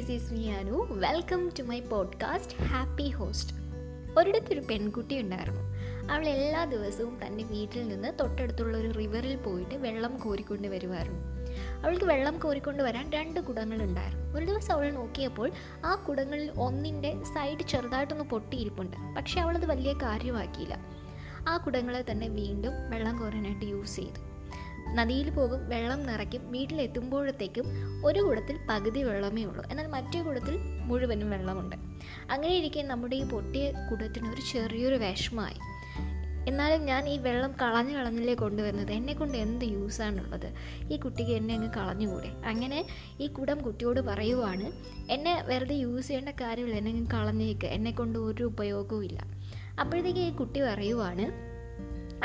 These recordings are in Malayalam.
This is me Anu welcome to my podcast happy host ഒരിടത്തൊരു പെൺകുട്ടി ഉണ്ടായിരുന്നു. അവൾ എല്ലാ ദിവസവും തന്റെ വീട്ടിൽ നിന്ന് തൊട്ടടുത്തുള്ള ഒരു റിവറിൽ പോയിട്ട് വെള്ളം കോരിക്കൊണ്ട് വരുമായിരുന്നു. അവൾക്ക് വെള്ളം കോരിക്കൊണ്ട് വരാൻ രണ്ട് കുടങ്ങളുണ്ടായിരുന്നു ഒരു ദിവസം അവൾ നോക്കിയപ്പോൾ ആ കുടങ്ങളിൽ ഒന്നിന്റെ സൈഡ് ചെറുതായിട്ടൊന്ന് പൊട്ടിയിരിപ്പുണ്ട്. പക്ഷേ അവളത് വലിയ കാര്യമാക്കിയില്ല. ആ കുടങ്ങളെ തന്നെ വീണ്ടും വെള്ളം കോരാനായിട്ട് യൂസ് ചെയ്തു. നദിയിൽ പോകും വെള്ളം നിറയ്ക്കും വീട്ടിലെത്തുമ്പോഴത്തേക്കും ഒരു കുടത്തിൽ പകുതി വെള്ളമേ ഉള്ളൂ. എന്നാൽ മറ്റേ കുടത്തിൽ മുഴുവനും വെള്ളമുണ്ട്. അങ്ങനെ ഇരിക്കെ നമ്മുടെ ഈ പൊട്ടിയ കുടത്തിന് ഒരു ചെറിയൊരു വിഷമമായി. എന്നാലും ഞാൻ ഈ വെള്ളം കളഞ്ഞു കളഞ്ഞില്ലേ കൊണ്ടുവരുന്നത്. എന്നെ കൊണ്ട് എന്ത് യൂസാണുള്ളത് ഈ കുട്ടിക്ക് എന്നെ അങ്ങ് കളഞ്ഞുകൂടെ? അങ്ങനെ ഈ കുടം കുട്ടിയോട് പറയുവാണ് എന്നെ വെറുതെ യൂസ് ചെയ്യേണ്ട കാര്യമില്ല. എന്നെ അങ്ങ് കളഞ്ഞേക്ക്. എന്നെ കൊണ്ട് ഒരു ഉപയോഗവും ഇല്ല. അപ്പോഴത്തേക്ക് ഈ കുട്ടി പറയുവാണ്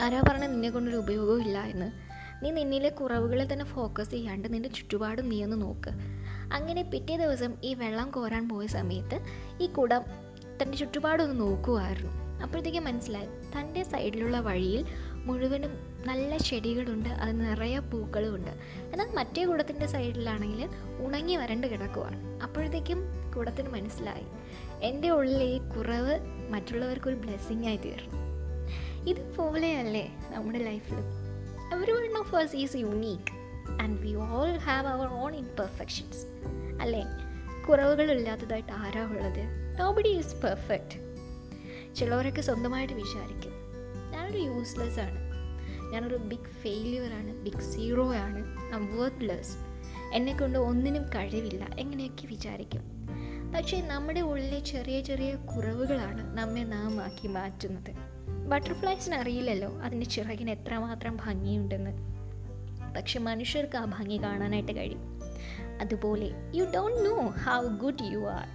ആരാ പറഞ്ഞ നിന്നെ കൊണ്ടൊരു ഉപയോഗവും ഇല്ല എന്ന്. നീ നിന്നിലെ കുറവുകളെ തന്നെ ഫോക്കസ് ചെയ്യാണ്ട് നിന്റെ ചുറ്റുപാടും നീ ഒന്ന് നോക്ക്. അങ്ങനെ പിറ്റേ ദിവസം ഈ വെള്ളം കോരാൻ പോയ സമയത്ത് ഈ കുടം തന്റെ ചുറ്റുപാടൊന്ന് നോക്കുമായിരുന്നു അപ്പോഴത്തേക്ക് മനസ്സിലായി തന്റെ സൈഡിലുള്ള വഴിയിൽ മുഴുവനും നല്ല ചെടികളുണ്ട് അത് നിറയെ പൂക്കളുമുണ്ട്. എന്നാൽ മറ്റേ കുടത്തിന്റെ സൈഡിലാണെങ്കിൽ ഉണങ്ങി വരണ്ട് കിടക്കുവാണ്. അപ്പോഴത്തേക്കും കുടത്തിന് മനസ്സിലായി എന്റെ ഉള്ളിലെ ഈ കുറവ് മറ്റുള്ളവർക്കൊരു ബ്ലെസ്സിങ് ആയി തീർന്നു. ഇതുപോലെയല്ലേ നമ്മുടെ ലൈഫിലും every one of us is unique and we all have our own imperfections അല്ലേ? കുറവുകളില്ലാത്തതായിട്ട് ആരാ ഉള്ളത്? നോബഡി ഈസ് പെർഫെക്റ്റ് ചിലവരൊക്കെ സ്വന്തമായിട്ട് വിചാരിക്കും. ഞാനൊരു യൂസ്ലെസ് ആണ്. ഞാനൊരു ബിഗ് ഫെയിലിയറാണ് ബിഗ് സീറോ ആണ്. ഐ വർത്ത്ലെസ് എന്നെക്കൊണ്ട് ഒന്നിനും കഴിവില്ല. എങ്ങനെയൊക്കെ വിചാരിക്കും. പക്ഷേ നമ്മുടെ ഉള്ളിലെ ചെറിയ ചെറിയ കുറവുകളാണ് നമ്മെ നാം ആക്കി മാറ്റുന്നത്. ബട്ടർഫ്ലൈസിന് അറിയില്ലല്ലോ. അതിന്റെ ചിറകിന് എത്രമാത്രം ഭംഗിയുണ്ടെന്ന്. പക്ഷെ മനുഷ്യർക്ക് ആ ഭംഗി കാണാനായിട്ട് കഴിയും. അതുപോലെ you don't know how good you are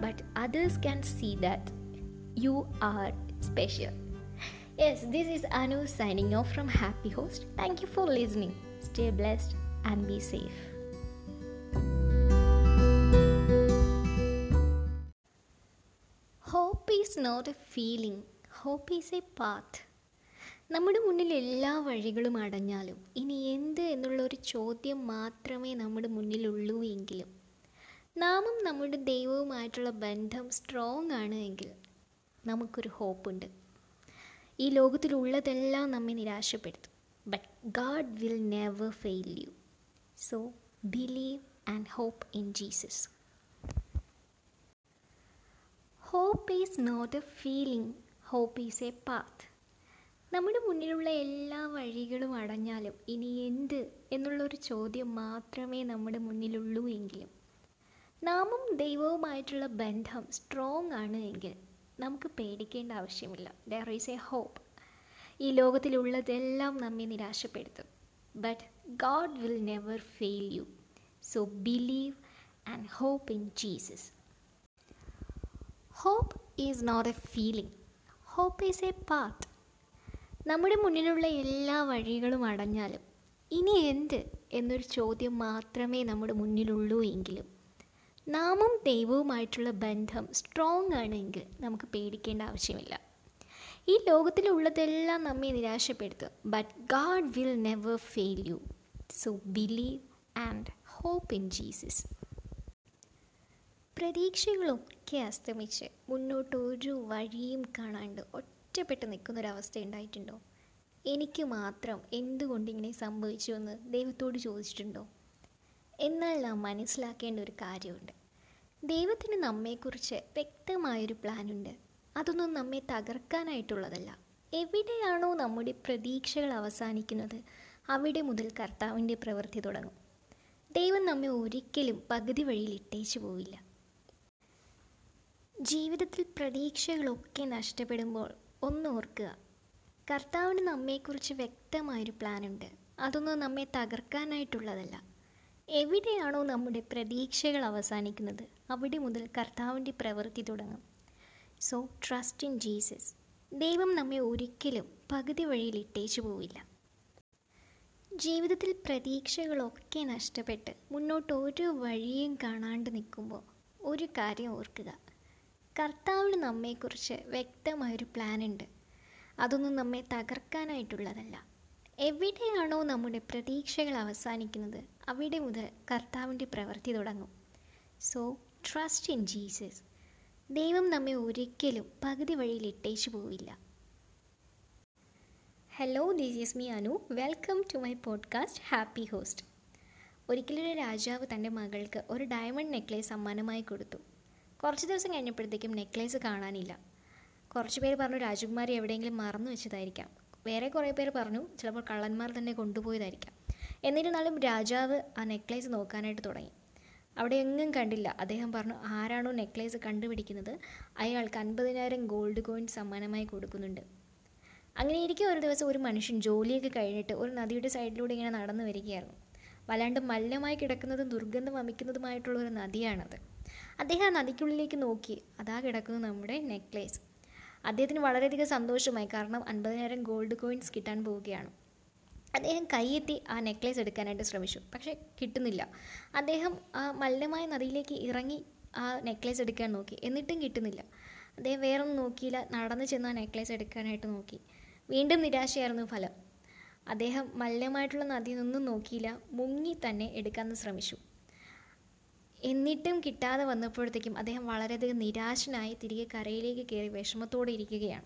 but others can see that you are special yes this is Anu signing off from happy host thank you for listening stay blessed and be safe hope is not a feeling hope is a path നമ്മുടെ മുന്നിൽ എല്ലാ വഴികളും അടഞ്ഞാലും ഇനി എന്ത് എന്നുള്ള ഒരു ചോദ്യം മാത്രമേ നമ്മുടെ മുന്നിലുള്ളൂ എങ്കിലും നാമും നമ്മുടെ ദൈവവുമായിട്ടുള്ള ബന്ധം സ്ട്രോങ് ആണ് എങ്കിൽ നമുക്കൊരു ഹോപ്പുണ്ട് ഈ ലോകത്തിലുള്ളതെല്ലാം നമ്മെ നിരാശപ്പെടുത്തും. But God will never fail you so believe and hope in Jesus hope is not a feeling hope is a path നമ്മുടെ മുന്നിലുള്ള എല്ലാ വഴികളും അടഞ്ഞാലും ഇനി എന്ത് എന്നുള്ളൊരു ചോദ്യം മാത്രമേ നമ്മുടെ മുന്നിലുള്ളൂ എങ്കിലും. നാമും ദൈവവുമായിട്ടുള്ള ബന്ധം സ്ട്രോങ് ആണ് എങ്കിൽ നമുക്ക് പേടിക്കേണ്ട ആവശ്യമില്ല. ദർ ഈസ് എ ഹോപ്പ് ഈ ലോകത്തിലുള്ളതെല്ലാം നമ്മെ നിരാശപ്പെടുത്തും. But God will never fail you so believe and hope in Jesus hope is not a feeling hope is a path നമ്മുടെ മുന്നിലുള്ള എല്ലാ വഴികളും അടഞ്ഞാലും ഇനി എന്ത് എന്നൊരു ചോദ്യം മാത്രമേ നമ്മുടെ മുന്നിലുള്ളൂ എങ്കിലും നാമും ദൈവവുമായിട്ടുള്ള ബന്ധം സ്ട്രോങ് ആണെങ്കിൽ നമുക്ക് പേടിക്കേണ്ട ആവശ്യമില്ല. ഈ ലോകത്തിലുള്ളതെല്ലാം നമ്മെ നിരാശപ്പെടുത്തും. But God will never fail you so believe and hope in Jesus പ്രതീക്ഷകളൊക്കെ അസ്തമിച്ച് മുന്നോട്ട് ഒരു വഴിയും കാണാണ്ട് ഒറ്റപ്പെട്ട് നിൽക്കുന്നൊരവസ്ഥ ഉണ്ടായിട്ടുണ്ടോ എനിക്ക് മാത്രം എന്തുകൊണ്ട് ഇങ്ങനെ സംഭവിച്ചു എന്ന് ദൈവത്തോട് ചോദിച്ചിട്ടുണ്ടോ? എന്നാൽ നാം മനസ്സിലാക്കേണ്ട ഒരു കാര്യമുണ്ട്. ദൈവത്തിന് നമ്മെക്കുറിച്ച് വ്യക്തമായൊരു പ്ലാനുണ്ട്. അതൊന്നും നമ്മെ തകർക്കാനായിട്ടുള്ളതല്ല. എവിടെയാണോ നമ്മുടെ പ്രതീക്ഷകൾ അവസാനിക്കുന്നത് അവിടെ മുതൽ കർത്താവിന്റെ പ്രവൃത്തി തുടങ്ങും. ദൈവം നമ്മെ ഒരിക്കലും പകുതി വഴിയിൽ ഇട്ടേച്ചു പോവില്ല. ജീവിതത്തിൽ പ്രതീക്ഷകളൊക്കെ നഷ്ടപ്പെടുമ്പോൾ ഒന്ന് ഓർക്കുക. കർത്താവിന് നമ്മെക്കുറിച്ച് വ്യക്തമായൊരു പ്ലാനുണ്ട്. അതൊന്നും നമ്മെ തകർക്കാനായിട്ടുള്ളതല്ല. എവിടെയാണോ നമ്മുടെ പ്രതീക്ഷകൾ അവസാനിക്കുന്നത് അവിടെ മുതൽ കർത്താവിന്റെ പ്രവൃത്തി തുടങ്ങും. സോ ട്രസ്റ്റ് ഇൻ ജീസസ് ദൈവം നമ്മെ ഒരിക്കലും പകുതി വഴിയിൽ ഇട്ടേച്ചു പോവില്ല. ജീവിതത്തിൽ പ്രതീക്ഷകളൊക്കെ നഷ്ടപ്പെട്ട് മുന്നോട്ട് ഒരു വഴിയും കാണാണ്ട് നിൽക്കുമ്പോൾ ഒരു കാര്യം ഓർക്കുക. കർത്താവിന് നമ്മെക്കുറിച്ച് വ്യക്തമായൊരു പ്ലാനുണ്ട്. അതൊന്നും നമ്മെ തകർക്കാനായിട്ടുള്ളതല്ല. എവിടെയാണോ നമ്മുടെ പ്രതീക്ഷകൾ അവസാനിക്കുന്നത് അവിടെ മുതൽ കർത്താവിന്റെ പ്രവൃത്തി തുടങ്ങും. സോ ട്രസ്റ്റ് ഇൻ ജീസസ് ദൈവം നമ്മെ ഒരിക്കലും പകുതി വഴിയിൽ ഇട്ടേച്ചു പോവില്ല. Hello this is me Anu welcome to my podcast happy host ഒരിക്കലൊരു രാജാവ് തന്റെ മകൾക്ക് ഒരു ഡയമണ്ട് നെക്ലേസ് സമ്മാനമായി കൊടുത്തു. കുറച്ച് ദിവസം കഴിഞ്ഞപ്പോഴത്തേക്കും നെക്ലേസ് കാണാനില്ല. കുറച്ച് പേര് പറഞ്ഞു രാജകുമാരി എവിടെയെങ്കിലും മറന്നു വെച്ചതായിരിക്കാം. വേറെ കുറേ പേര് പറഞ്ഞു ചിലപ്പോൾ കള്ളന്മാർ തന്നെ കൊണ്ടുപോയതായിരിക്കാം. എന്നിരുന്നാലും രാജാവ് ആ നെക്ലേസ് നോക്കാനായിട്ട് തുടങ്ങി. അവിടെ എങ്ങും കണ്ടില്ല. അദ്ദേഹം പറഞ്ഞു ആരാണോ നെക്ലേസ് കണ്ടുപിടിക്കുന്നത്? അയാൾക്ക് അൻപതിനായിരം ഗോൾഡ് കോയിൻ സമ്മാനമായി കൊടുക്കുന്നുണ്ട്. അങ്ങനെ ഇരിക്കെ ഒരു ദിവസം ഒരു മനുഷ്യൻ ജോലിയൊക്കെ കഴിഞ്ഞിട്ട് ഒരു നദിയുടെ സൈഡിലൂടെ ഇങ്ങനെ നടന്നു വരികയായിരുന്നു. വല്ലാണ്ട് മല്ലമായി കിടക്കുന്നതും ദുർഗന്ധം വമിക്കുന്നതുമായിട്ടുള്ള ഒരു നദിയാണത്. അദ്ദേഹം നദിക്കുള്ളിലേക്ക് നോക്കി. അതാ കിടക്കുന്നു നമ്മുടെ നെക്ലേസ് അദ്ദേഹത്തിന് വളരെയധികം സന്തോഷമായി. കാരണം അൻപതിനായിരം ഗോൾഡ് കോയിൻസ് കിട്ടാൻ പോവുകയാണ്. അദ്ദേഹം കൈയെത്തി ആ നെക്ലേസ് എടുക്കാനായിട്ട് ശ്രമിച്ചു. പക്ഷേ കിട്ടുന്നില്ല. അദ്ദേഹം ആ മലിനമായ നദിയിലേക്ക് ഇറങ്ങി ആ നെക്ലേസ് എടുക്കാൻ നോക്കി. എന്നിട്ടും കിട്ടുന്നില്ല. അദ്ദേഹം വേറൊന്നും നോക്കിയില്ല. നടന്നു ചെന്ന് ആ നെക്ലേസ് എടുക്കാനായിട്ട് നോക്കി. വീണ്ടും നിരാശയായിരുന്നു ഫലം. അദ്ദേഹം മലിനമായിട്ടുള്ള നദിയിൽ നിന്നും നോക്കിയില്ല. മുങ്ങി തന്നെ എടുക്കാൻ ശ്രമിച്ചു. എന്നിട്ടും കിട്ടാതെ വന്നപ്പോഴത്തേക്കും അദ്ദേഹം വളരെയധികം നിരാശനായി തിരികെ കരയിലേക്ക് കയറി വിഷമത്തോടെ ഇരിക്കുകയാണ്.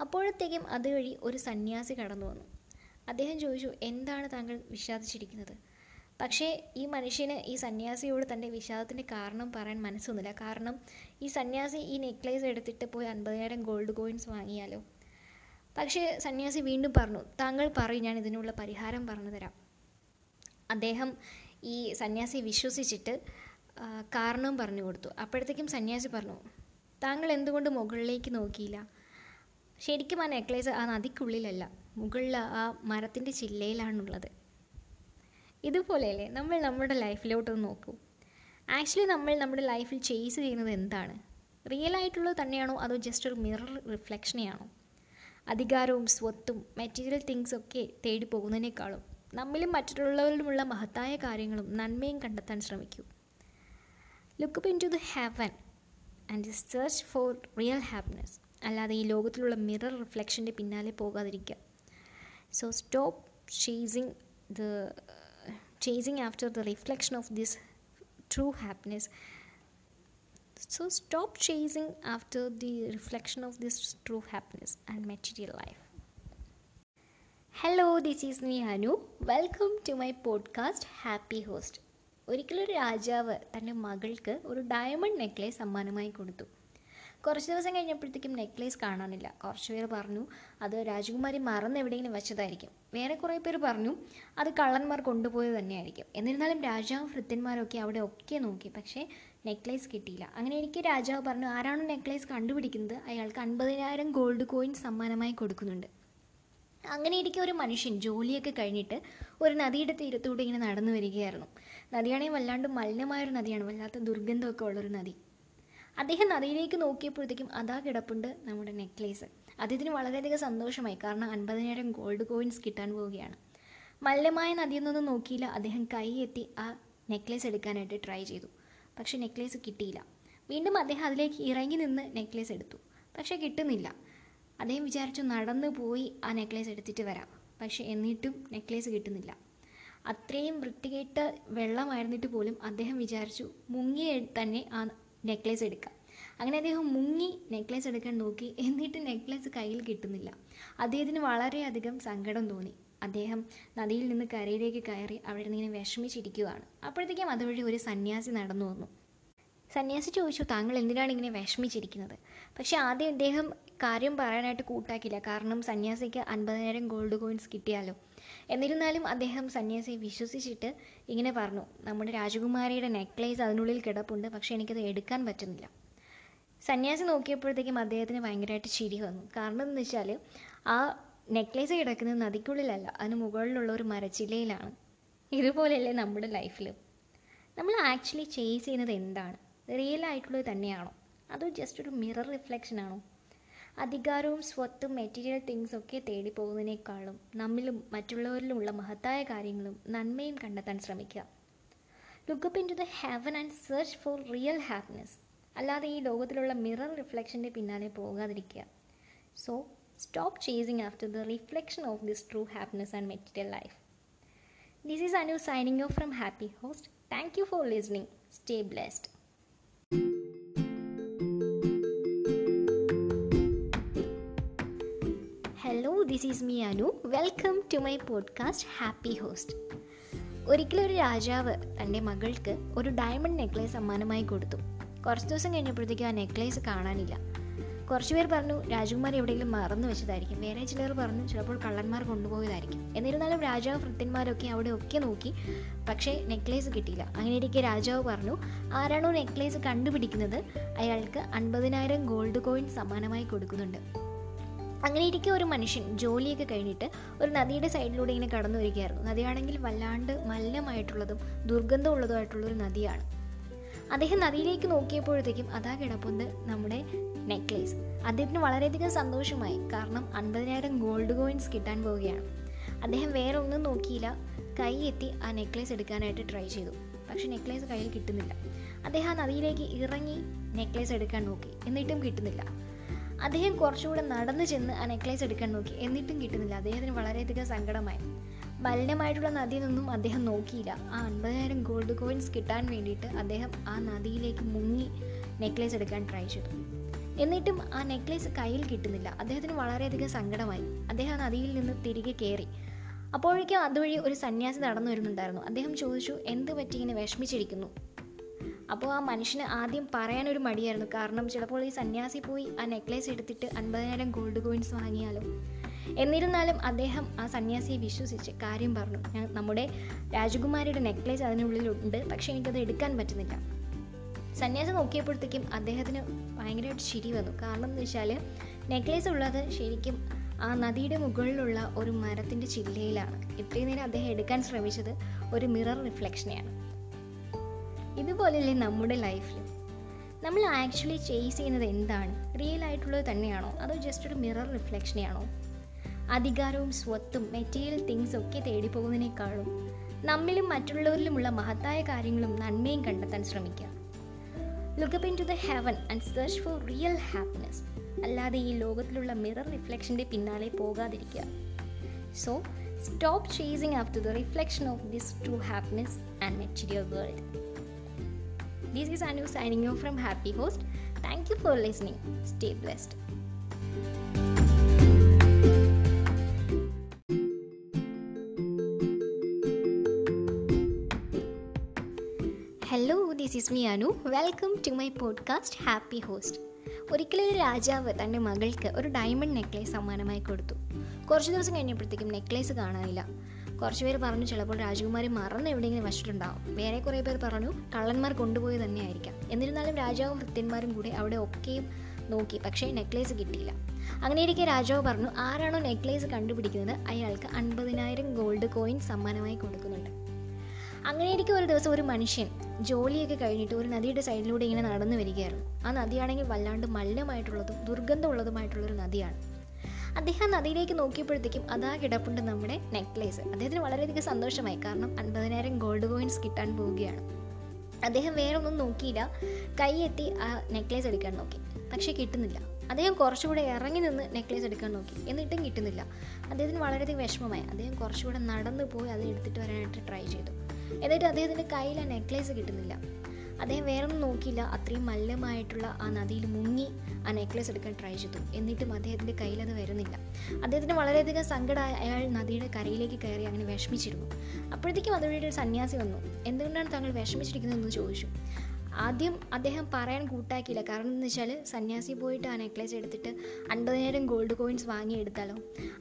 അപ്പോഴത്തേക്കും അതുവഴി ഒരു സന്യാസി കടന്നു വന്നു. അദ്ദേഹം ചോദിച്ചു എന്താണ് താങ്കൾ വിഷാദിച്ചിരിക്കുന്നത്? പക്ഷേ ഈ മനുഷ്യന് ഈ സന്യാസിയോട് തന്റെ വിഷാദത്തിന്റെ കാരണം പറയാൻ മനസ്സൊന്നുമില്ല. കാരണം ഈ സന്യാസി ഈ നെക്ലേസ് എടുത്തിട്ട് പോയി അൻപതിനായിരം ഗോൾഡ് കോയിൻസ് വാങ്ങിയാലോ? പക്ഷേ സന്യാസി വീണ്ടും പറഞ്ഞു താങ്കൾ പറയും ഞാൻ ഇതിനുള്ള പരിഹാരം പറഞ്ഞു തരാം. അദ്ദേഹം ഈ സന്യാസി വിശ്വസിച്ചിട്ട് ആ, കാരണം പറഞ്ഞു കൊടുത്തു. അപ്പോഴത്തേക്കും സന്യാസി പറഞ്ഞു താങ്കൾ എന്തുകൊണ്ട് മുകളിലേക്ക് നോക്കിയില്ല? ശരിക്കും ആ നെക്ലേസ് ആ നദിക്കുള്ളിലല്ല മുകളിൽ ആ മരത്തിന്റെ ചില്ലയിലാണുള്ളത്. ഇതുപോലെയല്ലേ നമ്മൾ നമ്മുടെ ലൈഫിലോട്ടൊന്ന് നോക്കൂ. ആക്ച്വലി നമ്മൾ നമ്മുടെ ലൈഫിൽ ചേസ് ചെയ്യുന്നത് എന്താണ്? റിയൽ ആയിട്ടുള്ളത് തന്നെയാണോ അതോ ജസ്റ്റ് ഒരു മിറർ റിഫ്ലക്ഷനെയാണോ അധികാരവും സ്വത്തും മെറ്റീരിയൽ തിങ്സ് ഒക്കെ തേടി പോകുന്നതിനേക്കാളും നമ്മിലും മറ്റുള്ളവരിലുമുള്ള മഹത്തായ കാര്യങ്ങളും നന്മയും കണ്ടെത്താൻ ശ്രമിക്കൂ. Look up into the heaven and search for real happiness അല്ലാതെ ഈ ലോകത്തിലുള്ള മിറർ റിഫ്ലക്ഷന്റെ പിന്നാലെ പോകാതിരിക്കുക. So stop chasing the chasing after the reflection of this true happiness so stop chasing after the reflection of this true happiness and material life hello this is me Anu welcome to my podcast happy host ഒരിക്കലൊരു രാജാവ് തന്റെ മകൾക്ക് ഒരു ഡയമണ്ട് നെക്ലേസ് സമ്മാനമായി കൊടുത്തു. കുറച്ച് ദിവസം കഴിഞ്ഞപ്പോഴത്തേക്കും നെക്ലേസ് കാണാനില്ല. കുറച്ച് പേർ പറഞ്ഞു അത് രാജകുമാരി മറന്ന് എവിടെയെങ്കിലും വെച്ചതായിരിക്കും. വേറെ കുറേ പേര് പറഞ്ഞു അത് കള്ളന്മാർ കൊണ്ടുപോയത് തന്നെയായിരിക്കും. എന്നിരുന്നാലും രാജാവും ഭൃത്യന്മാരൊക്കെ അവിടെ ഒക്കെ നോക്കി. പക്ഷേ നെക്ലേസ് കിട്ടിയില്ല. അങ്ങനെ എനിക്ക് രാജാവ് പറഞ്ഞു ആരാണോ നെക്ലേസ് കണ്ടുപിടിക്കുന്നത്? അയാൾക്ക് അൻപതിനായിരം ഗോൾഡ് കോയിൻ സമ്മാനമായി കൊടുക്കുന്നുണ്ട്. അങ്ങനെ ഇരിക്കെ ഒരു മനുഷ്യൻ ജോലിയൊക്കെ കഴിഞ്ഞിട്ട് ഒരു നദിയുടെ തീരത്തൂടെ ഇങ്ങനെ നടന്നു വരികയായിരുന്നു. നദിയാണെങ്കിൽ വല്ലാണ്ട് മലിനമായൊരു നദിയാണ് വല്ലാത്ത ദുർഗന്ധമൊക്കെ ഉള്ളൊരു നദി. അദ്ദേഹം നദിയിലേക്ക് നോക്കിയപ്പോഴത്തേക്കും അതാ കിടപ്പുണ്ട് നമ്മുടെ നെക്ലേസ്. അദ്ദേഹത്തിന് വളരെയധികം സന്തോഷമായി കാരണം അൻപതിനായിരം ഗോൾഡ് കോയിൻസ് കിട്ടാൻ പോവുകയാണ്. മലിനമായ നദിയൊന്നും നോക്കിയില്ല അദ്ദേഹം കൈ എത്തി ആ നെക്ലേസ് എടുക്കാനായിട്ട് ട്രൈ ചെയ്തു. പക്ഷെ നെക്ലേസ് കിട്ടിയില്ല. വീണ്ടും അദ്ദേഹം അതിലേക്ക് ഇറങ്ങി നിന്ന് നെക്ലേസ് എടുത്തു. പക്ഷെ കിട്ടുന്നില്ല. അദ്ദേഹം വിചാരിച്ചു നടന്നു പോയി ആ നെക്ലേസ് എടുത്തിട്ട് വരാം. പക്ഷെ എന്നിട്ടും നെക്ലേസ് കിട്ടുന്നില്ല. അത്രയും വൃത്തികെട്ട വെള്ളമായിരുന്നിട്ട് പോലും അദ്ദേഹം വിചാരിച്ചു മുങ്ങി തന്നെ ആ നെക്ലേസ് എടുക്കാം. അങ്ങനെ അദ്ദേഹം മുങ്ങി നെക്ലേസ് എടുക്കാൻ നോക്കി. എന്നിട്ട് നെക്ലേസ് കയ്യിൽ കിട്ടുന്നില്ല. അദ്ദേഹത്തിന് വളരെയധികം സങ്കടം തോന്നി. അദ്ദേഹം നദിയിൽ നിന്ന് കരയിലേക്ക് കയറി അവിടെ നിന്ന് ഇങ്ങനെ വിഷമിച്ചിരിക്കുകയാണ് അപ്പോഴത്തേക്കും അതുവഴി ഒരു സന്യാസി നടന്നു വന്നു. സന്യാസി ചോദിച്ചു താങ്കൾ എന്തിനാണ് ഇങ്ങനെ വിഷമിച്ചിരിക്കുന്നത്? പക്ഷെ ആദ്യം അദ്ദേഹം കാര്യം പറയാനായിട്ട് കൂട്ടാക്കില്ല കാരണം സന്യാസിക്ക് അൻപതിനായിരം ഗോൾഡ് കോയിൻസ് കിട്ടിയാലോ? എന്നിരുന്നാലും അദ്ദേഹം സന്യാസിയെ വിശ്വസിച്ചിട്ട് ഇങ്ങനെ പറഞ്ഞു നമ്മുടെ രാജകുമാരിയുടെ നെക്ലേസ് അതിനുള്ളിൽ കിടപ്പുണ്ട് പക്ഷേ എനിക്കത് എടുക്കാൻ പറ്റുന്നില്ല. സന്യാസി നോക്കിയപ്പോഴത്തേക്കും അദ്ദേഹത്തിന് ഭയങ്കരമായിട്ട് ചിരി വന്നു. കാരണം എന്ന് വെച്ചാൽ ആ നെക്ലേസ് കിടക്കുന്നത് നദിക്കുള്ളിലല്ല അതിന് മുകളിലുള്ള ഒരു മരച്ചില്ലയിലാണ്. ഇതുപോലെയല്ലേ നമ്മുടെ ലൈഫിൽ നമ്മൾ ആക്ച്വലി ചേസ് ചെയ്യുന്നത് എന്താണ്? റിയൽ ആയിട്ടുള്ളത് തന്നെയാണോ? അതോ ജസ്റ്റ് ഒരു മിറർ റിഫ്ലക്ഷൻ ആണോ? അധികാരവും സ്വത്തും മെറ്റീരിയൽ തിങ്സ് ഒക്കെ തേടി പോകുന്നതിനേക്കാളും നമ്മിലും മറ്റുള്ളവരിലുമുള്ള മഹത്തായ കാര്യങ്ങളും നന്മയും കണ്ടെത്താൻ ശ്രമിക്കുക. Look up into the heaven and search for real happiness അല്ലാതെ ഈ ലോകത്തിലുള്ള മിറർ റിഫ്ലക്ഷന്റെ പിന്നാലെ പോകാതിരിക്കുക. So stop chasing after the reflection of this true happiness and material life this is Anu signing off from happy host thank you for listening. Stay blessed. Hello this is me Anu welcome to my podcast happy host ഒരിക്കലും ഒരു രാജാവ് തന്റെ മകൾക്ക് ഒരു ഡയമണ്ട് നെക്ലേസ് സമ്മാനമായി കൊടുത്തു. കുറച്ച് ദിവസം കഴിഞ്ഞപ്പോഴത്തേക്കും ആ നെക്ലേസ് കാണാനില്ല. കുറച്ച് പേർ പറഞ്ഞു രാജകുമാർ എവിടെയെങ്കിലും മറന്നു വെച്ചതായിരിക്കും. വേറെ ചിലർ പറഞ്ഞു ചിലപ്പോൾ കള്ളന്മാർ കൊണ്ടുപോയതായിരിക്കും. എന്നിരുന്നാലും രാജാവ് ഭൃത്യന്മാരൊക്കെ അവിടെ ഒക്കെ നോക്കി പക്ഷേ നെക്ലേസ് കിട്ടിയില്ല. അങ്ങനെ ഇരിക്കെ രാജാവ് പറഞ്ഞു ആരാണോ നെക്ലേസ് കണ്ടുപിടിക്കുന്നത്? അയാൾക്ക് അൻപതിനായിരം ഗോൾഡ് കോയിൻ സമ്മാനമായി കൊടുക്കുന്നുണ്ട്. അങ്ങനെ ഇരിക്കെ ഒരു മനുഷ്യൻ ജോലിയൊക്കെ കഴിഞ്ഞിട്ട് ഒരു നദിയുടെ സൈഡിലൂടെ ഇങ്ങനെ കടന്നു വരികയായിരുന്നു. നദിയാണെങ്കിൽ വല്ലാണ്ട് മലിനമായിട്ടുള്ളതും ദുർഗന്ധമുള്ളതുമായിട്ടുള്ള ഒരു നദിയാണ്. അദ്ദേഹം നദിയിലേക്ക് നോക്കിയപ്പോഴത്തേക്കും അതാ കിടപ്പുണ്ട് നമ്മുടെ നെക്ലേസ്. അദ്ദേഹത്തിന് വളരെയധികം സന്തോഷമായി. കാരണം അൻപതിനായിരം ഗോൾഡ് കോയിൻസ് കിട്ടാൻ പോവുകയാണ്. അദ്ദേഹം വേറെ ഒന്നും നോക്കിയില്ല. കൈ എത്തി ആ നെക്ലേസ് എടുക്കാനായിട്ട് ട്രൈ ചെയ്തു. പക്ഷെ നെക്ലേസ് കയ്യിൽ കിട്ടുന്നില്ല. അദ്ദേഹം ആ നദിയിലേക്ക് ഇറങ്ങി നെക്ലേസ് എടുക്കാൻ നോക്കി. എന്നിട്ടും കിട്ടുന്നില്ല. അദ്ദേഹം കുറച്ചുകൂടെ നടന്നു ചെന്ന് ആ നെക്ലേസ് എടുക്കാൻ നോക്കി. എന്നിട്ടും കിട്ടുന്നില്ല. അദ്ദേഹത്തിന് വളരെയധികം സങ്കടമായി. മലിനമായിട്ടുള്ള നദിയിൽ നിന്നും അദ്ദേഹം നോക്കിയില്ല. ആ അൻപതിനായിരം ഗോൾഡ് കോയിൻസ് കിട്ടാൻ വേണ്ടിയിട്ട് അദ്ദേഹം ആ നദിയിലേക്ക് മുങ്ങി നെക്ലേസ് എടുക്കാൻ ട്രൈ ചെയ്തു. എന്നിട്ടും ആ നെക്ലേസ് കയ്യിൽ കിട്ടുന്നില്ല. അദ്ദേഹത്തിന് വളരെയധികം സങ്കടമായി. അദ്ദേഹം നദിയിൽ നിന്ന് തിരികെ കയറി അപ്പോഴേക്കും അതുവഴി ഒരു സന്യാസി നടന്നു വരുന്നുണ്ടായിരുന്നു. അദ്ദേഹം ചോദിച്ചു എന്ത് പറ്റി? ഇങ്ങനെ വിഷമിച്ചിരിക്കുന്നു. അപ്പോൾ ആ മനുഷ്യന് ആദ്യം പറയാനൊരു മടിയായിരുന്നു. കാരണം ചിലപ്പോൾ ഈ സന്യാസി പോയി ആ നെക്ലേസ് എടുത്തിട്ട് അൻപതിനായിരം ഗോൾഡ് കോയിൻസ് വാങ്ങിയാലും. എന്നിരുന്നാലും അദ്ദേഹം ആ സന്യാസിയെ വിശ്വസിച്ച് കാര്യം പറഞ്ഞു. നമ്മുടെ രാജകുമാരിയുടെ നെക്ലേസ് അതിനുള്ളിലുണ്ട്. പക്ഷേ എനിക്കത് എടുക്കാൻ പറ്റുന്നില്ല. സന്യാസി നോക്കിയപ്പോഴത്തേക്കും അദ്ദേഹത്തിന് ഭയങ്കരമായിട്ട് ചിരി വന്നു. കാരണം എന്ന് വെച്ചാൽ നെക്ലേസ് ഉള്ളത് ശരിക്കും ആ നദിയുടെ മുകളിലുള്ള ഒരു മരത്തിന്റെ ചില്ലയിലാണ്. ഇത്രയും നേരം അദ്ദേഹം എടുക്കാൻ ശ്രമിച്ചത് ഒരു മിറർ റിഫ്ലക്ഷനെയാണ് ഇതുപോലെയല്ലേ നമ്മുടെ ലൈഫിൽ നമ്മൾ ആക്ച്വലി ചേസ് ചെയ്യുന്നത് എന്താണ്? റിയൽ ആയിട്ടുള്ളത് തന്നെയാണോ? അതോ ജസ്റ്റ് ഒരു മിറർ റിഫ്ലക്ഷനെയാണോ അധികാരവും സ്വത്തും മെറ്റീരിയൽ തിങ്സ് ഒക്കെ തേടിപ്പോകുന്നതിനേക്കാളും നമ്മിലും മറ്റുള്ളവരിലുമുള്ള മഹത്തായ കാര്യങ്ങളും നന്മയും കണ്ടെത്താൻ ശ്രമിക്കുക. Look up into the heaven and search for real happiness അല്ലാതെ ഈ ലോകത്തിലുള്ള മിറർ റിഫ്ലക്ഷന്റെ പിന്നാലെ പോകാതിരിക്കുക. So stop chasing after the reflection of this true happiness and material world This is Anu signing off from Happy Host. Thank you for listening. Stay blessed. Hello this is me Anu welcome to my podcast happy host ഒരിക്കലും ഒരു രാജാവ് തന്റെ മകൾക്ക് ഒരു ഡയമണ്ട് നെക്ലേസ് സമ്മാനമായി കൊടുത്തു കുറച്ച് ദിവസം കഴിഞ്ഞപ്പോഴത്തേക്കും നെക്ലേസ് കാണാനില്ല കുറച്ച് പേര് പറഞ്ഞു ചിലപ്പോൾ രാജകുമാരി മറന്ന് എവിടെയെങ്കിലും വച്ചിട്ടുണ്ടാവും. വേറെ കുറേ പേർ പറഞ്ഞു കള്ളന്മാർ കൊണ്ടുപോയി തന്നെയായിരിക്കാം. എന്നിരുന്നാലും രാജാവും ഭൃത്യന്മാരും കൂടി അവിടെ ഒക്കെയും നോക്കി പക്ഷേ നെക്ലേസ് കിട്ടിയില്ല. അങ്ങനെയിരിക്കെ രാജാവ് പറഞ്ഞു ആരാണോ നെക്ലേസ് കണ്ടുപിടിക്കുന്നത്? അയാൾക്ക് അൻപതിനായിരം ഗോൾഡ് കോയിൻ സമ്മാനമായി കൊടുക്കുന്നുണ്ട്. അങ്ങനെ ഇരിക്കും ഒരു ദിവസം ഒരു മനുഷ്യൻ ജോലിയൊക്കെ കഴിഞ്ഞിട്ട് ഒരു നദിയുടെ സൈഡിലൂടെ ഇങ്ങനെ നടന്നു വരികയായിരുന്നു. ആ നദിയാണെങ്കിൽ വല്ലാണ്ട് മലിനമായിട്ടുള്ളതും ദുർഗന്ധമുള്ളതുമായിട്ടുള്ളൊരു നദിയാണ്. അദ്ദേഹം നദിയിലേക്ക് നോക്കിയപ്പോഴത്തേക്കും അതാ കിടപ്പുണ്ട് നമ്മുടെ നെക്ലേസ് അദ്ദേഹത്തിന് വളരെയധികം സന്തോഷമായി. കാരണം അൻപതിനായിരം ഗോൾഡ് കോയിൻസ് കിട്ടാൻ പോവുകയാണ്. അദ്ദേഹം വേറെ ഒന്നും നോക്കിയില്ല. കൈ എത്തി ആ നെക്ലേസ് എടുക്കാൻ നോക്കി. പക്ഷേ കിട്ടുന്നില്ല. അദ്ദേഹം കുറച്ചുകൂടെ ഇറങ്ങി നിന്ന് നെക്ലേസ് എടുക്കാൻ നോക്കി. എന്നിട്ടും കിട്ടുന്നില്ല. അദ്ദേഹത്തിന് വളരെയധികം വിഷമമായി. അദ്ദേഹം കുറച്ചുകൂടെ നടന്നു പോയി. അത് എടുത്തിട്ട് വരാനായിട്ട് ട്രൈ ചെയ്തു. എന്നിട്ട് അദ്ദേഹത്തിന്റെ കയ്യിൽ ആ നെക്ലേസ് കിട്ടുന്നില്ല. അദ്ദേഹം വേറൊന്നും നോക്കിയില്ല. അത്രയും മല്ലമായിട്ടുള്ള ആ നദിയിൽ മുങ്ങി ആ നെക്ലസ് എടുക്കാൻ ട്രൈ ചെയ്തു. എന്നിട്ടും അദ്ദേഹത്തിന്റെ കയ്യിൽ അത് വരുന്നില്ല. അദ്ദേഹത്തിന് വളരെയധികം സങ്കട അയാൾ നദിയുടെ കരയിലേക്ക് കയറി അങ്ങനെ വിഷമിച്ചിരുന്നു. അപ്പോഴത്തേക്കും അതുവഴി ഒരു സന്യാസി വന്നു. എന്തുകൊണ്ടാണ് താങ്കൾ വിഷമിച്ചിരിക്കുന്നതെന്ന് ചോദിച്ചു? ആദ്യം അദ്ദേഹം പറയാൻ കൂട്ടാക്കിയില്ല. കാരണം എന്ന് വെച്ചാൽ സന്യാസി പോയിട്ട് ആ നെക്ലേസ് എടുത്തിട്ട് അൻപതിനായിരം ഗോൾഡ് കോയിൻസ് വാങ്ങിയെടുത്താലോ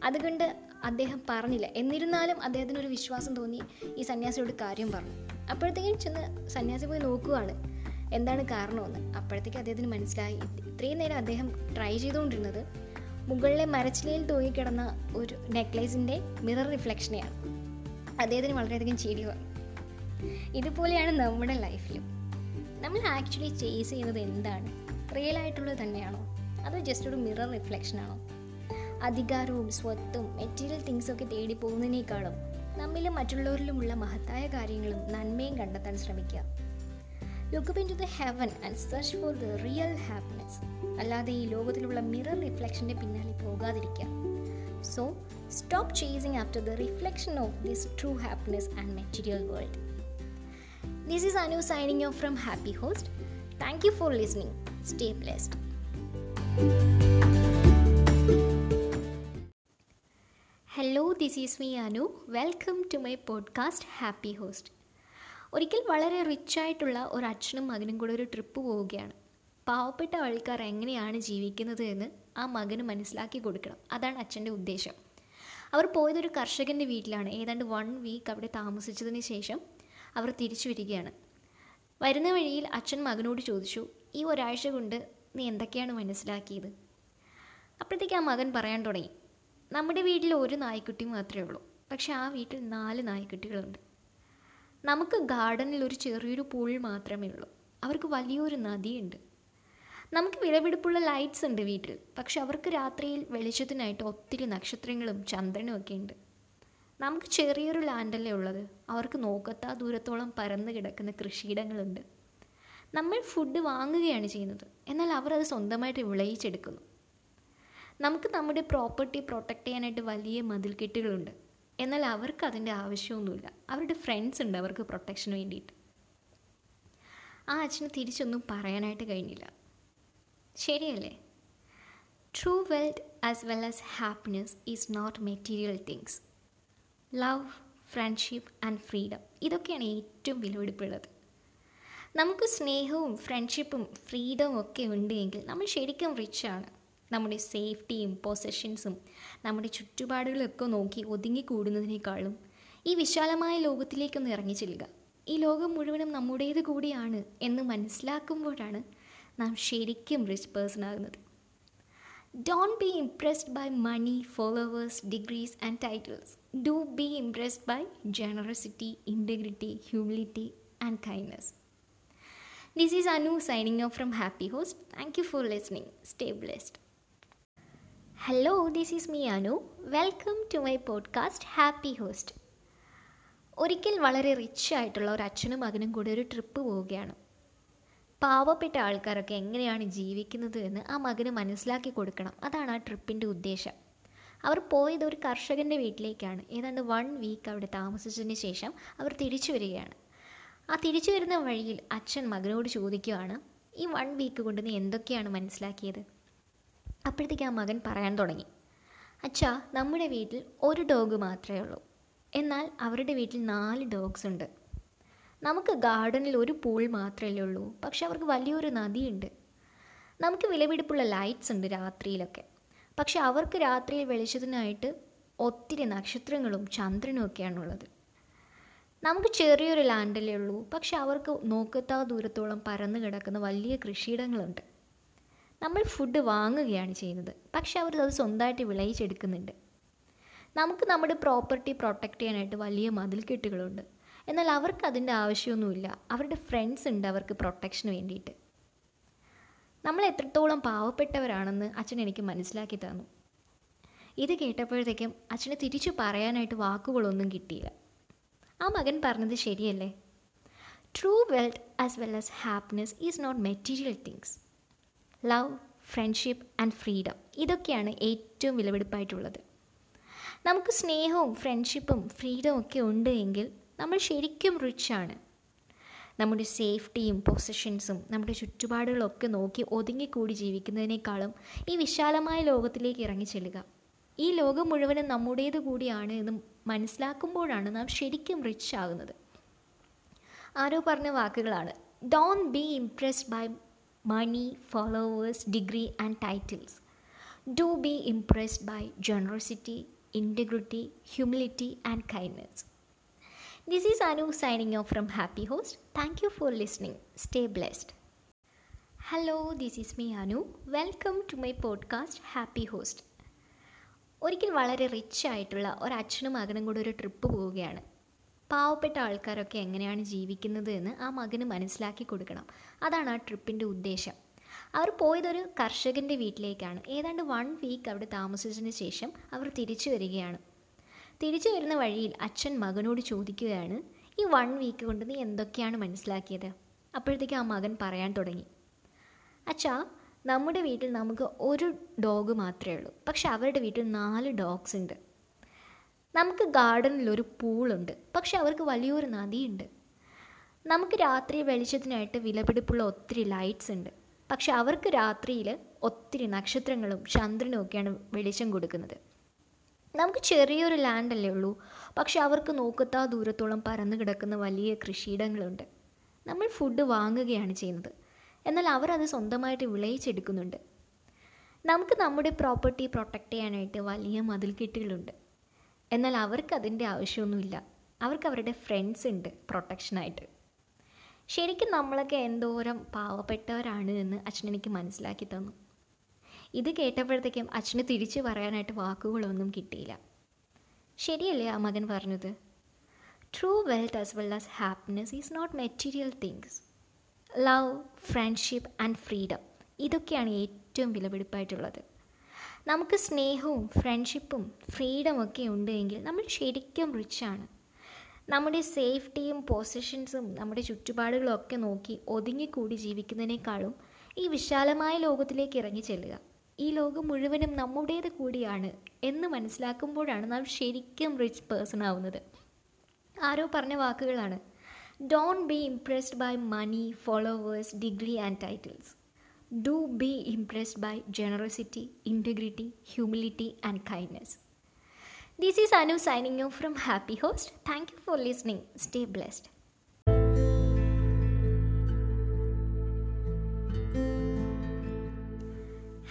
അതുകൊണ്ട് അദ്ദേഹം പറഞ്ഞില്ല. എന്നിരുന്നാലും അദ്ദേഹത്തിന് ഒരു വിശ്വാസം തോന്നി. ഈ സന്യാസിയോട് കാര്യം പറഞ്ഞു. അപ്പോഴത്തേക്കും ചെന്ന് സന്യാസി പോയി നോക്കുവാണ്. എന്താണ് കാരണമെന്ന്. അപ്പോഴത്തേക്ക് അദ്ദേഹത്തിന് മനസ്സിലായി. ഇത്രയും നേരം അദ്ദേഹം ട്രൈ ചെയ്തുകൊണ്ടിരുന്നത് മുകളിലെ മരച്ചിലയിൽ തൂങ്ങിക്കിടന്ന ഒരു നെക്ലേസിന്റെ മിറർ റിഫ്ലക്ഷനെയാണ് അദ്ദേഹത്തിന് വളരെയധികം ചിരി വന്നു ഇതുപോലെയാണ് നമ്മുടെ ലൈഫിലും നമ്മൾ ആക്ച്വലി ചേസ് ചെയ്യുന്നത് എന്താണ്? റിയൽ ആയിട്ടുള്ളത് തന്നെയാണോ? അതോ ജസ്റ്റ് ഒരു മിറർ റിഫ്ലക്ഷനാണോ അധികാരവും സ്വത്തും മെറ്റീരിയൽ തിങ്സൊക്കെ തേടി പോകുന്നതിനേക്കാളും നമ്മിലും മറ്റുള്ളവരിലുമുള്ള മഹത്തായ കാര്യങ്ങളും നന്മയും കണ്ടെത്താൻ ശ്രമിക്കുക look into the heaven and search for the real happiness അല്ലാതെ ഈ ലോകത്തിലുള്ള മിറർ റിഫ്ലക്ഷന്റെ പിന്നാലെ പോകാതിരിക്കുക so stop chasing after the reflection of this true happiness and material world This is Anu signing off from Happy Host. Thank you for listening. Stay blessed. This is me Anu welcome to my podcast happy host ഒരിക്കൽ വളരെ റിച്ച് ആയിട്ടുള്ള ഒരു അച്ഛനും മകനും കൂടെ ഒരു ട്രിപ്പ് പോവുകയാണ്. പാവപ്പെട്ട ആൾക്കാർ എങ്ങനെയാണ് ജീവിക്കുന്നത് എന്ന് ആ മകന് മനസ്സിലാക്കി കൊടുക്കണം. അതാണ് അച്ഛന്റെ ഉദ്ദേശം. അവർ പോയതൊരു കർഷകന്റെ വീട്ടിലാണ്. ഏതാണ്ട് വൺ വീക്ക് അവിടെ താമസിച്ചതിന് ശേഷം അവർ തിരിച്ചു വരികയാണ്. വരുന്ന വഴിയിൽ അച്ഛൻ മകനോട് ചോദിച്ചു ഈ ഒരാഴ്ച കൊണ്ട് നീ എന്തൊക്കെയാണ് മനസ്സിലാക്കിയത്? അപ്പോഴത്തേക്ക് ആ മകൻ പറയാൻ തുടങ്ങി. നമ്മുടെ വീട്ടിൽ ഒരു നായ്ക്കുട്ടി മാത്രമേ ഉള്ളൂ. പക്ഷെ ആ വീട്ടിൽ നാല് നായ്ക്കുട്ടികളുണ്ട്. നമുക്ക് ഗാർഡനിൽ ഒരു ചെറിയൊരു പൂൾ മാത്രമേ ഉള്ളൂ. അവർക്ക് വലിയൊരു നദിയുണ്ട്. നമുക്ക് വിലപിടിപ്പുള്ള ലൈറ്റ്സ് ഉണ്ട് വീട്ടിൽ. പക്ഷെ അവർക്ക് രാത്രിയിൽ വെളിച്ചത്തിനായിട്ട് ഒത്തിരി നക്ഷത്രങ്ങളും ചന്ദ്രനും ഒക്കെ ഉണ്ട്. നമുക്ക് ചെറിയൊരു ലാൻഡല്ലേ ഉള്ളത്. അവർക്ക് നോക്കത്താ ദൂരത്തോളം പരന്നു കിടക്കുന്ന കൃഷിയിടങ്ങളുണ്ട്. നമ്മൾ ഫുഡ് വാങ്ങുകയാണ് ചെയ്യുന്നത്. എന്നാൽ അവർ അത് സ്വന്തമായിട്ട് വിളയിച്ചെടുക്കുന്നു. നമുക്ക് നമ്മുടെ പ്രോപ്പർട്ടി പ്രൊട്ടക്റ്റ് ചെയ്യാനായിട്ട് വലിയ മതിൽക്കെട്ടുകളുണ്ട്. എന്നാൽ അവർക്ക് അതിന്റെ ആവശ്യമൊന്നുമില്ല. അവരുടെ ഫ്രണ്ട്സ് ഉണ്ട് അവർക്ക് പ്രൊട്ടക്ഷന് വേണ്ടിയിട്ട്. ആ അച്ഛന് തിരിച്ചൊന്നും പറയാനായിട്ട് കഴിഞ്ഞില്ല. ശരിയല്ലേ? True wealth as well as happiness is not material things love friendship and freedom ഇതൊക്കെയാണ് ഏറ്റവും വിലപിടിപ്പുള്ളത്. നമുക്ക് സ്നേഹവും ഫ്രണ്ട്ഷിപ്പും ഫ്രീഡവും ഒക്കെ ഉണ്ട് എങ്കിൽ നമ്മൾ ശരിക്കും റിച്ചാണ് നമ്മുടെ സേഫ്റ്റിയും പൊസഷൻസും നമ്മുടെ ചുറ്റുപാടുകളൊക്കെ നോക്കി ഒതുങ്ങിക്കൂടുന്നതിനേക്കാളും ഈ വിശാലമായ ലോകത്തിലേക്കൊന്ന് ഇറങ്ങി ചെല്ലുക. ഈ ലോകം മുഴുവനും നമ്മുടേത് കൂടിയാണ് എന്ന് മനസ്സിലാക്കുമ്പോഴാണ് നാം ശരിക്കും റിച്ച് പേഴ്സൺ ആകുന്നത്. Don't be impressed by money followers degrees and titles do be impressed by generosity integrity humility and kindness this is Anu signing off from happy host thank you for listening. Stay blessed. Hello, this is me Anu welcome to my podcast happy host ഒരിക്കൽ വളരെ റിച്ച് ആയിട്ടുള്ള ഒരു അച്ഛനും മകനും കൂടി ഒരു ട്രിപ്പ് പോവുകയാണ്. പാവപ്പെട്ട ആൾക്കാരൊക്കെ എങ്ങനെയാണ് ജീവിക്കുന്നത് എന്ന് ആ മകന് മനസ്സിലാക്കി കൊടുക്കണം. അതാണ് ആ ട്രിപ്പിന്റെ ഉദ്ദേശം. അവർ പോയത് ഒരു കർഷകന്റെ വീട്ടിലേക്കാണ്. ഏതാണ്ട് വൺ വീക്ക് അവിടെ താമസിച്ചതിന് ശേഷം അവർ തിരിച്ചു വരികയാണ്. ആ തിരിച്ചു വരുന്ന വഴിയിൽ അച്ഛൻ മകനോട് ചോദിക്കുകയാണ് ഈ വൺ വീക്ക് കൊണ്ട് നീ എന്തൊക്കെയാണ് മനസ്സിലാക്കിയത്? അപ്പോഴത്തേക്ക് ആ മകൻ പറയാൻ തുടങ്ങി. അച്ഛാ നമ്മുടെ വീട്ടിൽ ഒരു ഡോഗ് മാത്രമേ ഉള്ളൂ. എന്നാൽ അവരുടെ വീട്ടിൽ നാല് ഡോഗ്സ് ഉണ്ട്. നമുക്ക് ഗാർഡനിൽ ഒരു പൂൾ മാത്രമേ ഉള്ളൂ. പക്ഷെ അവർക്ക് വലിയൊരു നദിയുണ്ട്. നമുക്ക് വിലപിടിപ്പുള്ള ലൈറ്റ്സ് ഉണ്ട് രാത്രിയിലൊക്കെ. പക്ഷെ അവർക്ക് രാത്രിയിൽ വെളിച്ചത്തിനായിട്ട് ഒത്തിരി നക്ഷത്രങ്ങളും ചന്ദ്രനും ഒക്കെയാണുള്ളത്. നമുക്ക് ചെറിയൊരു ലാൻഡല്ലേ ഉള്ളൂ. പക്ഷെ അവർക്ക് നോക്കത്താ ദൂരത്തോളം പരന്നു കിടക്കുന്ന വലിയ കൃഷിയിടങ്ങളുണ്ട്. നമ്മൾ ഫുഡ് വാങ്ങുകയാണ് ചെയ്യുന്നത്. പക്ഷേ അവർ അത് സ്വന്തമായിട്ട് വിളയിച്ചെടുക്കുന്നുണ്ട്. നമുക്ക് നമ്മുടെ പ്രോപ്പർട്ടി പ്രൊട്ടക്റ്റ് ചെയ്യാനായിട്ട് വലിയ മതിൽക്കെട്ടുകളുണ്ട് എന്നാൽ അവർക്ക് അതിന്റെ ആവശ്യമൊന്നുമില്ല. അവരുടെ ഫ്രണ്ട്സ് ഉണ്ട് അവർക്ക് പ്രൊട്ടക്ഷന് വേണ്ടിയിട്ട്. നമ്മൾ എത്രത്തോളം പാവപ്പെട്ടവരാണെന്ന് അച്ഛൻ എനിക്ക് മനസ്സിലാക്കി തന്നു. ഇത് കേട്ടപ്പോഴത്തേക്കും അച്ഛന് തിരിച്ചു പറയാനായിട്ട് വാക്കുകളൊന്നും കിട്ടിയില്ല. ആ മകൻ പറഞ്ഞത് ശരിയല്ലേ? True wealth as well as happiness is not material things love friendship and freedom ഇതൊക്കെയാണ് ഏറ്റവും വിലപിടിപ്പായിട്ടുള്ളത്. നമുക്ക് സ്നേഹവും ഫ്രണ്ട്ഷിപ്പും ഫ്രീഡവും ഒക്കെ ഉണ്ട് എങ്കിൽ നമ്മൾ ശരിക്കും റിച്ചാണ് നമ്മുടെ സേഫ്റ്റിയും പൊസിഷൻസും നമ്മുടെ ചുറ്റുപാടുകളൊക്കെ നോക്കി ഒതുങ്ങിക്കൂടി ജീവിക്കുന്നതിനേക്കാളും ഈ വിശാലമായ ലോകത്തിലേക്ക് ഇറങ്ങി ചെല്ലുക. ഈ ലോകം മുഴുവനും നമ്മുടേത് കൂടിയാണ് എന്ന് മനസ്സിലാക്കുമ്പോഴാണ് നാം ശരിക്കും റിച്ച് ആകുന്നത്. ആരോ പറഞ്ഞ വാക്കുകളാണ്. Don't be impressed by money followers degree and titles do be impressed by generosity integrity humility and kindness this is Anu signing off from Happy Host thank you for listening stay blessed hello this is me Anu welcome to my podcast Happy Host ഒരിക്കൽ വളരെ റിച്ച് ആയിട്ടുള്ള ഒരു അച്ഛനും മകനും കൂടെ ഒരു ട്രിപ്പ് പോവുകയാണ് പാവപ്പെട്ട ആൾക്കാരൊക്കെ എങ്ങനെയാണ് ജീവിക്കുന്നത് എന്ന് ആ മകന് മനസ്സിലാക്കി കൊടുക്കണം. അതാണ് ആ ട്രിപ്പിന്റെ ഉദ്ദേശം. അവർ പോയതൊരു കർഷകന്റെ വീട്ടിലേക്കാണ്. ഏതാണ്ട് വൺ വീക്ക് അവിടെ താമസിച്ചതിന് ശേഷം അവർ തിരിച്ചു വരികയാണ്. തിരിച്ചു വരുന്ന വഴിയിൽ അച്ഛൻ മകനോട് ചോദിക്കുകയാണ് ഈ വൺ വീക്ക് കൊണ്ട് നീ എന്തൊക്കെയാണ് മനസ്സിലാക്കിയത്? അപ്പോഴത്തേക്ക് ആ മകൻ പറയാൻ തുടങ്ങി. അച്ഛാ നമ്മുടെ വീട്ടിൽ നമുക്ക് ഒരു ഡോഗ് മാത്രമേ ഉള്ളൂ. പക്ഷെ അവരുടെ വീട്ടിൽ നാല് ഡോഗ്സ് ഉണ്ട്. നമുക്ക് ഗാർഡനിൽ ഒരു പൂളുണ്ട്. പക്ഷെ അവർക്ക് വലിയൊരു നദിയുണ്ട്. നമുക്ക് രാത്രി വെളിച്ചത്തിനായിട്ട് വിലപിടിപ്പുള്ള ഒത്തിരി ലൈറ്റ്സ് ഉണ്ട്. പക്ഷെ അവർക്ക് രാത്രിയിൽ ഒത്തിരി നക്ഷത്രങ്ങളും ചന്ദ്രനും ഒക്കെയാണ് വെളിച്ചം കൊടുക്കുന്നത്. നമുക്ക് ചെറിയൊരു ലാൻഡ് അല്ലേ ഉള്ളൂ. പക്ഷെ അവർക്ക് നോക്കത്താ ദൂരത്തോളം പരന്നു കിടക്കുന്ന വലിയ കൃഷിയിടങ്ങളുണ്ട്. നമ്മൾ ഫുഡ് വാങ്ങുകയാണ് ചെയ്യുന്നത്. എന്നാൽ അവർ അത് സ്വന്തമായിട്ട് വിളയിച്ചെടുക്കുന്നുണ്ട്. നമുക്ക് നമ്മുടെ പ്രോപ്പർട്ടി പ്രൊട്ടക്റ്റ് ചെയ്യാനായിട്ട് വലിയ മതിൽക്കെട്ടുകളുണ്ട്. എന്നാൽ അവർക്ക് അതിന്റെ ആവശ്യമൊന്നുമില്ല. അവർക്ക് അവരുടെ ഫ്രണ്ട്സ് ഉണ്ട് പ്രൊട്ടക്ഷനായിട്ട് ശരിക്കും നമ്മളൊക്കെ എന്തോരം പാവപ്പെട്ടവരാണ് എന്ന് അച്ഛൻ എനിക്ക് മനസ്സിലാക്കി തന്നു. ഇത് കേട്ടപ്പോഴത്തേക്കും അച്ഛന് തിരിച്ചു പറയാനായിട്ട് വാക്കുകളൊന്നും കിട്ടിയില്ല. ശരിയല്ലേ ആ മകൻ പറഞ്ഞത്? True wealth as well as happiness is not material things love friendship and freedom ഇതൊക്കെയാണ് ഏറ്റവും വിലപിടിപ്പായിട്ടുള്ളത്. നമുക്ക് സ്നേഹവും ഫ്രണ്ട്ഷിപ്പും ഫ്രീഡം ഒക്കെ ഉണ്ടെങ്കിൽ നമ്മൾ ശരിക്കും റിച്ചാണ് നമ്മുടെ സേഫ്റ്റിയും പൊസിഷൻസും നമ്മുടെ ചുറ്റുപാടുകളൊക്കെ നോക്കി ഒതുങ്ങിക്കൂടി ജീവിക്കുന്നതിനേക്കാളും ഈ വിശാലമായ ലോകത്തിലേക്ക് ഇറങ്ങി ചെല്ലുക. ഈ ലോകം മുഴുവനും നമ്മുടേത് കൂടിയാണ് എന്ന് മനസ്സിലാക്കുമ്പോഴാണ് നാം ശരിക്കും റിച്ച് പേഴ്സൺ ആവുന്നത്. ആരോ പറഞ്ഞ വാക്കുകളാണ്. Don't be impressed by money followers degree and titles do be impressed by generosity integrity humility and kindness this is Anu signing off from Happy Host thank you for listening stay blessed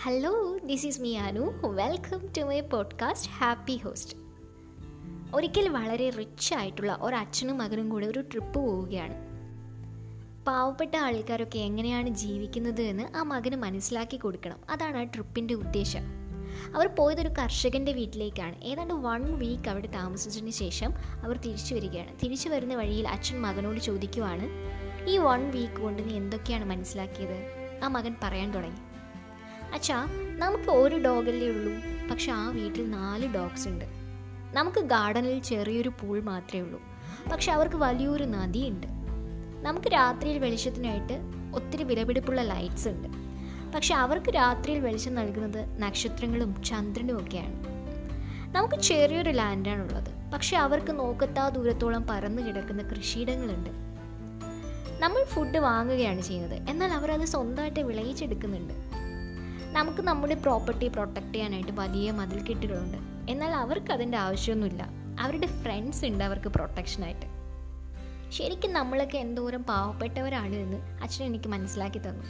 hello this is me Anu welcome to my podcast Happy Host ഒരിക്കൽ വളരെ റിച്ച് ആയിട്ടുള്ള ഒരച്ഛനും മകനും കൂടെ ഒരു ട്രിപ്പ് പോവുകയാണ് പാവപ്പെട്ട ആൾക്കാരൊക്കെ എങ്ങനെയാണ് ജീവിക്കുന്നത് എന്ന് ആ മകന് മനസ്സിലാക്കി കൊടുക്കണം. അതാണ് ആ ട്രിപ്പിന്റെ ഉദ്ദേശം. അവർ പോയതൊരു കർഷകന്റെ വീട്ടിലേക്കാണ്. ഏതാണ്ട് വൺ വീക്ക് അവിടെ താമസിച്ചതിന് ശേഷം അവർ തിരിച്ചു വരികയാണ്. തിരിച്ചു വരുന്ന വഴിയിൽ അച്ഛൻ മകനോട് ചോദിക്കുവാണ് ഈ വൺ വീക്ക് കൊണ്ട് നീ എന്തൊക്കെയാണ് മനസ്സിലാക്കിയത്? ആ മകൻ പറയാൻ തുടങ്ങി അച്ഛാ നമുക്ക് ഒരു ഡോഗല്ലേ ഉള്ളൂ പക്ഷെ ആ വീട്ടിൽ നാല് ഡോഗ്സ് ഉണ്ട്. നമുക്ക് ഗാർഡനിൽ ചെറിയൊരു പൂൾ മാത്രമേ ഉള്ളൂ പക്ഷെ അവർക്ക് വലിയൊരു നദിയുണ്ട്. നമുക്ക് രാത്രിയിൽ വെളിച്ചത്തിനായിട്ട് ഒത്തിരി വിലപിടിപ്പുള്ള ലൈറ്റ്സ് ഉണ്ട്. പക്ഷെ അവർക്ക് രാത്രിയിൽ വെളിച്ചം നൽകുന്നത് നക്ഷത്രങ്ങളും ചന്ദ്രനും ഒക്കെയാണ്. നമുക്ക് ചെറിയൊരു ലാൻഡാണ് ഉള്ളത്. പക്ഷെ അവർക്ക് നോക്കത്താ ദൂരത്തോളം പരന്നു കിടക്കുന്ന കൃഷിയിടങ്ങളുണ്ട്. നമ്മൾ ഫുഡ് വാങ്ങുകയാണ് ചെയ്യുന്നത്. എന്നാൽ അവർ അത് സ്വന്തമായിട്ട് വിളയിച്ചെടുക്കുന്നുണ്ട്. നമുക്ക് നമ്മുടെ പ്രോപ്പർട്ടി പ്രൊട്ടക്റ്റ് ചെയ്യാനായിട്ട് വലിയ മതിൽക്കെട്ടുകളുണ്ട്. എന്നാൽ അവർക്ക് അതിന്റെ ആവശ്യമൊന്നുമില്ല. അവരുടെ ഫ്രണ്ട്സ് ഉണ്ട് അവർക്ക് പ്രൊട്ടക്ഷനായിട്ട് ശരിക്കും നമ്മളൊക്കെ എന്തോരം പാവപ്പെട്ടവരാണ് എന്ന് അച്ഛൻ എനിക്ക് മനസ്സിലാക്കി തന്നു.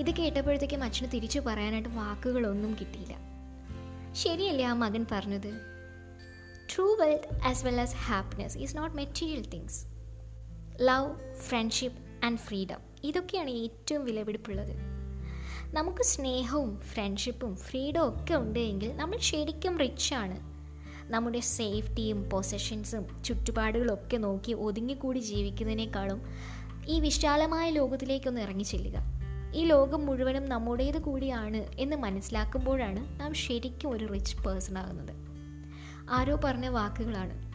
ഇത് കേട്ടപ്പോഴത്തേക്കും അച്ഛന് തിരിച്ചു പറയാനായിട്ട് വാക്കുകളൊന്നും കിട്ടിയില്ല. ശരിയല്ലേ ആ മകൻ പറഞ്ഞത്? True wealth as well as happiness is not material things love friendship and freedom ഇതൊക്കെയാണ് ഏറ്റവും വിലപിടിപ്പുള്ളത്. നമുക്ക് സ്നേഹവും ഫ്രണ്ട്ഷിപ്പും ഫ്രീഡവും ഒക്കെ ഉണ്ടെങ്കിൽ നമ്മൾ ശരിക്കും റിച്ചാണ് നമ്മുടെ സേഫ്റ്റിയും പൊസഷൻസും ചുറ്റുപാടുകളും ഒക്കെ നോക്കി ഒതുങ്ങിക്കൂടി ജീവിക്കുന്നതിനേക്കാളും ഈ വിശാലമായ ലോകത്തിലേക്കൊന്ന് ഇറങ്ങി ചെല്ലുക. ഈ ലോകം മുഴുവനും നമ്മുടേത് കൂടിയാണ് എന്ന് മനസ്സിലാക്കുമ്പോഴാണ് നാം ശരിക്കും ഒരു റിച്ച് പേഴ്സൺ ആകുന്നത്. ആരോ പറഞ്ഞ വാക്കുകളാണ്.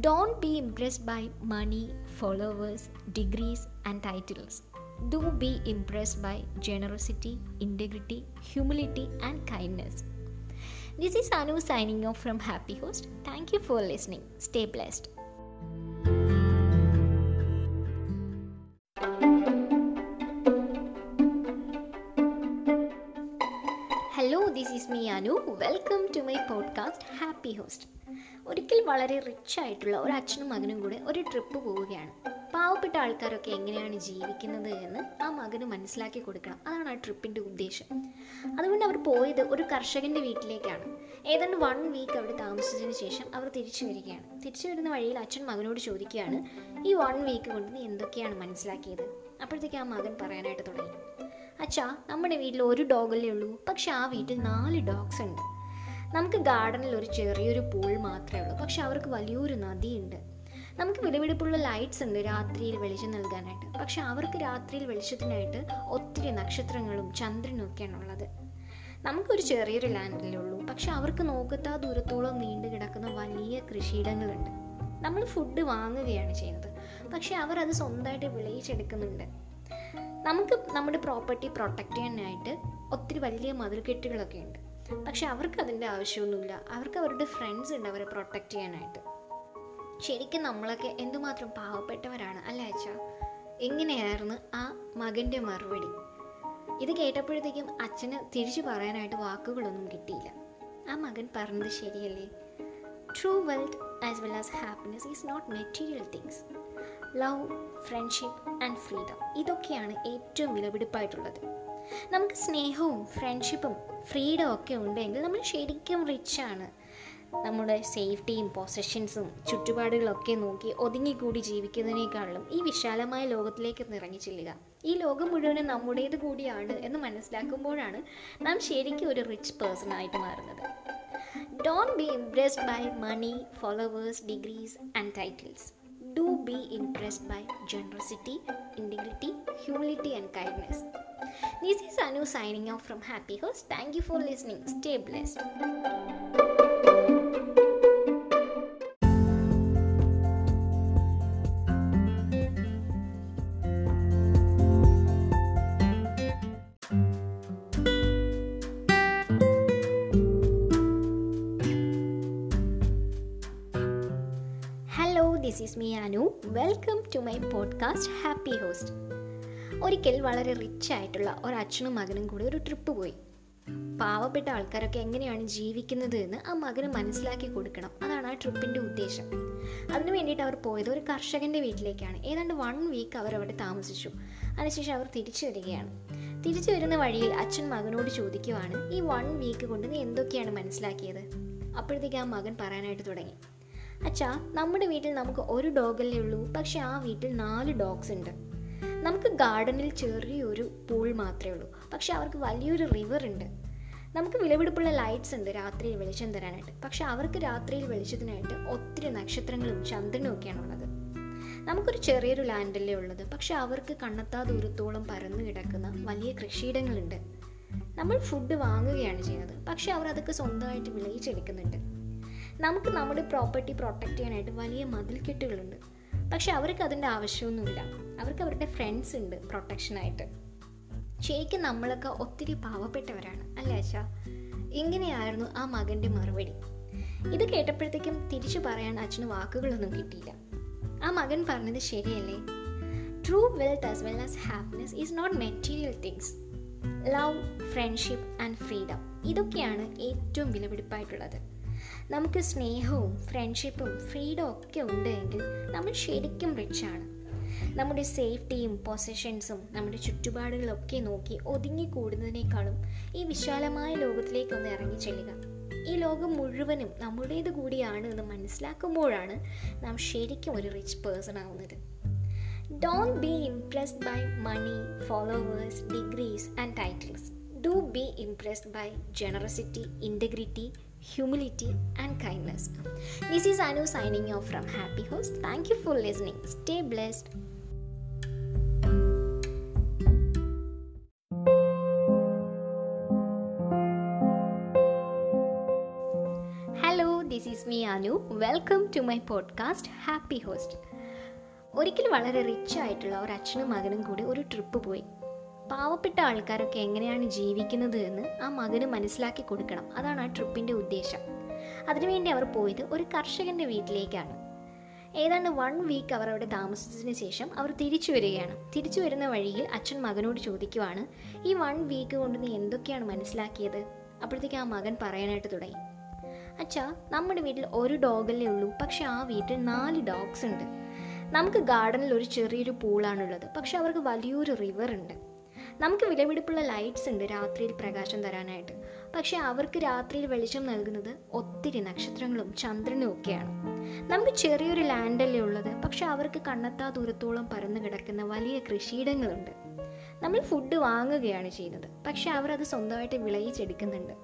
Don't be impressed by money followers degrees and titles do be impressed by generosity integrity humility and kindness. This is Anu signing off from Happy Host. Thank you for listening. Stay blessed. Hello this is me Anu welcome to my podcast happy host ഒരിക്കൽ വളരെ റിച്ച് ആയിട്ടുള്ള ഒരു അച്ഛനും മകനും കൂടെ ഒരു ട്രിപ്പ് പോവുകയാണ് പാവപ്പെട്ട ആൾക്കാരൊക്കെ എങ്ങനെയാണ് ജീവിക്കുന്നത് എന്ന് ആ മകന് മനസ്സിലാക്കി കൊടുക്കണം. അതാണ് ആ ട്രിപ്പിന്റെ ഉദ്ദേശം. അതുകൊണ്ട് അവർ പോയത് ഒരു കർഷകന്റെ വീട്ടിലേക്കാണ്. ഏതാണ്ട് വൺ വീക്ക് അവിടെ താമസിച്ചതിന് ശേഷം അവർ തിരിച്ചു വരികയാണ്. തിരിച്ചു വരുന്ന വഴിയിൽ അച്ഛൻ മകനോട് ചോദിക്കുകയാണ് ഈ വൺ വീക്ക് കൊണ്ട് നീ എന്തൊക്കെയാണ് മനസ്സിലാക്കിയത്? അപ്പോഴത്തേക്ക് ആ മകൻ പറയാനായിട്ട് തുടങ്ങി അച്ഛാ നമ്മുടെ വീട്ടിൽ ഒരു ഡോഗല്ലേ ഉള്ളൂ. പക്ഷെ ആ വീട്ടിൽ നാല് ഡോഗ്സ് ഉണ്ട്. നമുക്ക് ഗാർഡനിൽ ഒരു ചെറിയൊരു പൂൾ മാത്രമേ ഉള്ളൂ. പക്ഷെ അവർക്ക് വലിയൊരു നദിയുണ്ട്. നമുക്ക് വിലപിടിപ്പുള്ള ലൈറ്റ്സ് ഉണ്ട് രാത്രിയിൽ വെളിച്ചം നൽകാനായിട്ട്. പക്ഷെ അവർക്ക് രാത്രിയിൽ വെളിച്ചത്തിനായിട്ട് ഒത്തിരി നക്ഷത്രങ്ങളും ചന്ദ്രനും ഒക്കെയാണ് ഉള്ളത്. നമുക്കൊരു ചെറിയൊരു ലാൻഡിലേ ഉള്ളൂ. പക്ഷെ അവർക്ക് നോക്കത്താ ദൂരത്തോളം നീണ്ടു കിടക്കുന്ന വലിയ കൃഷിയിടങ്ങളുണ്ട്. നമ്മൾ ഫുഡ് വാങ്ങുകയാണ് ചെയ്യുന്നത്. പക്ഷെ അവർ അത് സ്വന്തമായിട്ട് വിളയിച്ചെടുക്കുന്നുണ്ട്. നമുക്ക് നമ്മുടെ പ്രോപ്പർട്ടി പ്രൊട്ടക്റ്റ് ചെയ്യാനായിട്ട് ഒത്തിരി വലിയ മതിൽക്കെട്ടുകളൊക്കെ ഉണ്ട്. പക്ഷെ അവർക്ക് അതിന്റെ ആവശ്യമൊന്നുമില്ല. അവർക്ക് അവരുടെ ഫ്രണ്ട്സ് ഉണ്ട് അവരെ പ്രൊട്ടക്റ്റ് ചെയ്യാനായിട്ട്. ശരിക്കും നമ്മളൊക്കെ എന്തുമാത്രം പാവപ്പെട്ടവരാണ് അല്ലേ അച്ഛ? എങ്ങനെയായിരുന്നു ആ മകന്റെ മറുപടി? ഇത് കേട്ടപ്പോഴത്തേക്കും അച്ഛന് തിരിച്ചു പറയാനായിട്ട് വാക്കുകളൊന്നും കിട്ടിയില്ല. ആ മകൻ പറഞ്ഞത് ശരിയല്ലേ? True wealth as well as happiness is not material things love friendship and freedom ഇതൊക്കെയാണ് ഏറ്റവും വിലപിടിപ്പായിട്ടുള്ളത്. നമുക്ക് സ്നേഹവും ഫ്രണ്ട്ഷിപ്പും ഫ്രീഡം ഒക്കെ ഉണ്ടെങ്കിൽ നമ്മൾ ശരിക്കും റിച്ചാണ് നമ്മുടെ സേഫ്റ്റിയും പൊസഷൻസും ചുറ്റുപാടുകളൊക്കെ നോക്കി ഒതുങ്ങിക്കൂടി ജീവിക്കുന്നതിനേക്കാളും ഈ വിശാലമായ ലോകത്തിലേക്ക് നിറങ്ങി ചെല്ലുക. ഈ ലോകം മുഴുവനും നമ്മുടേത് കൂടിയാണ് എന്ന് മനസ്സിലാക്കുമ്പോഴാണ് നാം ശരിക്കും ഒരു റിച്ച് പേഴ്സൺ ആയിട്ട് മാറുന്നത്. Don't be impressed by money followers degrees and titles do be impressed by generosity integrity humility and kindness this is Anu signing off from happy host thank you for listening stay blessed podcast happy host ഒരിക്കൽ വളരെ റിച്ച് ആയിട്ടുള്ള ഒരു അച്ഛനും മകനും കൂടി ഒരു ട്രിപ്പ് പോയി. പാവപ്പെട്ട ആൾക്കാരൊക്കെ എങ്ങനെയാണ് ജീവിക്കുന്നത് എന്ന് ആ മകന് മനസ്സിലാക്കി കൊടുക്കണം. അതാണ് ആ ട്രിപ്പിന്റെ ഉദ്ദേശം. അതിനു വേണ്ടിയിട്ട് അവർ പോയത് ഒരു കർഷകന്റെ വീട്ടിലേക്കാണ്. ഏതാണ്ട് വൺ വീക്ക് അവർ അവിടെ താമസിച്ചു. അതിനുശേഷം അവർ തിരിച്ചു വരികയാണ്. തിരിച്ചു വരുന്ന വഴിയിൽ അച്ഛൻ മകനോട് ചോദിക്കുവാണ് ഈ വൺ വീക്ക് കൊണ്ട് നീ എന്തൊക്കെയാണ് മനസ്സിലാക്കിയത്? അപ്പോഴത്തേക്ക് ആ മകൻ പറയാനായിട്ട് തുടങ്ങി. അച്ഛാ നമ്മുടെ വീട്ടിൽ നമുക്ക് ഒരു ഡോഗല്ലേ ഉള്ളൂ. പക്ഷെ ആ വീട്ടിൽ നാല് ഡോഗ്സ് ഉണ്ട്. നമുക്ക് ഗാർഡനിൽ ചെറിയൊരു പൂൾ മാത്രമേ ഉള്ളൂ. പക്ഷെ അവർക്ക് വലിയൊരു റിവർ ഉണ്ട്. നമുക്ക് വിലപിടിപ്പുള്ള ലൈറ്റ്സ് ഉണ്ട് രാത്രിയിൽ വെളിച്ചം തരാനായിട്ട്. പക്ഷെ അവർക്ക് രാത്രിയിൽ വെളിച്ചത്തിനായിട്ട് ഒത്തിരി നക്ഷത്രങ്ങളും ചന്ദ്രനും ഒക്കെയാണ് ഉള്ളത്. നമുക്കൊരു ചെറിയൊരു ലാൻഡല്ലേ ഉള്ളത്. പക്ഷെ അവർക്ക് കണ്ണെത്താ ദൂരത്തോളം പരന്നു കിടക്കുന്ന വലിയ കൃഷിയിടങ്ങളുണ്ട്. നമ്മൾ ഫുഡ് വാങ്ങുകയാണ് ചെയ്യുന്നത്. പക്ഷെ അവർ അതൊക്കെ സ്വന്തമായിട്ട് വിളയിച്ചെടുക്കുന്നുണ്ട്. നമുക്ക് നമ്മുടെ പ്രോപ്പർട്ടി പ്രൊട്ടക്റ്റ് ചെയ്യാനായിട്ട് വലിയ മതിൽക്കെട്ടുകളുണ്ട് പക്ഷെ അവർക്ക് അതിന്റെ ആവശ്യമൊന്നുമില്ല. അവർക്ക് അവരുടെ ഫ്രണ്ട്സ് ഉണ്ട് പ്രൊട്ടക്ഷനായിട്ട് ശരിക്കും നമ്മളൊക്കെ ഒത്തിരി പാവപ്പെട്ടവരാണ് അല്ലേ അച്ഛാ? ഇങ്ങനെയായിരുന്നു ആ മകന്റെ മറുപടി. ഇത് കേട്ടപ്പോഴത്തേക്കും തിരിച്ചു പറയാൻ അച്ഛന് വാക്കുകളൊന്നും കിട്ടിയില്ല. ആ മകൻ പറഞ്ഞത് ശരിയല്ലേ? True wealth as well as happiness is not material things love friendship and freedom ഇതൊക്കെയാണ് ഏറ്റവും വിലപിടിപ്പായിട്ടുള്ളത്. നമുക്ക് സ്നേഹവും ഫ്രണ്ട്ഷിപ്പും ഫ്രീഡം ഒക്കെ ഉണ്ടെങ്കിൽ നമ്മൾ ശരിക്കും റിച്ചാണ് നമ്മുടെ സേഫ്റ്റിയും പൊസഷൻസും നമ്മുടെ ചുറ്റുപാടുകളൊക്കെ നോക്കി ഒതുങ്ങിക്കൂടുന്നതിനേക്കാളും ഈ വിശാലമായ ലോകത്തിലേക്കൊന്ന് ഇറങ്ങി ചെല്ലുക. ഈ ലോകം മുഴുവനും നമ്മുടേത് കൂടിയാണ് എന്ന് മനസ്സിലാക്കുമ്പോഴാണ് നാം ശരിക്കും ഒരു റിച്ച് പേഴ്സൺ ആവുന്നത്. Don't be impressed by money followers degrees and titles do be impressed by generosity integrity humility and kindness. This is Anu signing off from Happy Host. Thank you for listening. Stay blessed. Hello, this is me Anu. Welcome to my podcast Happy Host. ഒരിക്കൽ വളരെ റിച്ച് ആയിട്ടുള്ള ഒരു അച്ഛനും മകനും കൂടി ഒരു ട്രിപ്പ് പോയി പാവപ്പെട്ട ആൾക്കാരൊക്കെ എങ്ങനെയാണ് ജീവിക്കുന്നത് എന്ന് ആ മകന് മനസ്സിലാക്കി കൊടുക്കണം. അതാണ് ആ ട്രിപ്പിന്റെ ഉദ്ദേശം. അതിനുവേണ്ടി അവർ പോയത് ഒരു കർഷകന്റെ വീട്ടിലേക്കാണ്. ഏതാണ്ട് വൺ വീക്ക് അവർ അവിടെ താമസിച്ചതിന് ശേഷം അവർ തിരിച്ചു വരികയാണ്. തിരിച്ചു വരുന്ന വഴിയിൽ അച്ഛൻ മകനോട് ചോദിക്കുവാണ് ഈ വൺ വീക്ക് കൊണ്ട് നീ എന്തൊക്കെയാണ് മനസ്സിലാക്കിയത്? അപ്പോഴത്തേക്ക് ആ മകൻ പറയാനായിട്ട് തുടങ്ങി. അച്ഛാ നമ്മുടെ വീട്ടിൽ ഒരു ഡോഗല്ലേ ഉള്ളൂ പക്ഷെ ആ വീട്ടിൽ നാല് ഡോഗ്സ് ഉണ്ട്. നമുക്ക് ഗാർഡനിൽ ഒരു ചെറിയൊരു പൂളാണുള്ളത് പക്ഷെ അവർക്ക് വലിയൊരു റിവർ ഉണ്ട്. നമുക്ക് വിലപിടിപ്പുള്ള ലൈറ്റ്സ് ഉണ്ട് രാത്രിയിൽ പ്രകാശം തരാനായിട്ട്. പക്ഷെ അവർക്ക് രാത്രിയിൽ വെളിച്ചം നൽകുന്നത് ഒത്തിരി നക്ഷത്രങ്ങളും ചന്ദ്രനും ഒക്കെയാണ്. നമുക്ക് ചെറിയൊരു ലാൻഡല്ലേ ഉള്ളത്? പക്ഷെ അവർക്ക് കണ്ണെത്താ ദൂരത്തോളം പരന്നു കിടക്കുന്ന വലിയ കൃഷിയിടങ്ങളുണ്ട്. നമ്മൾ ഫുഡ് വാങ്ങുകയാണ് ചെയ്യുന്നത്. പക്ഷെ അവർ അത് സ്വന്തമായിട്ട് വിളയിച്ചെടുക്കുന്നുണ്ട്.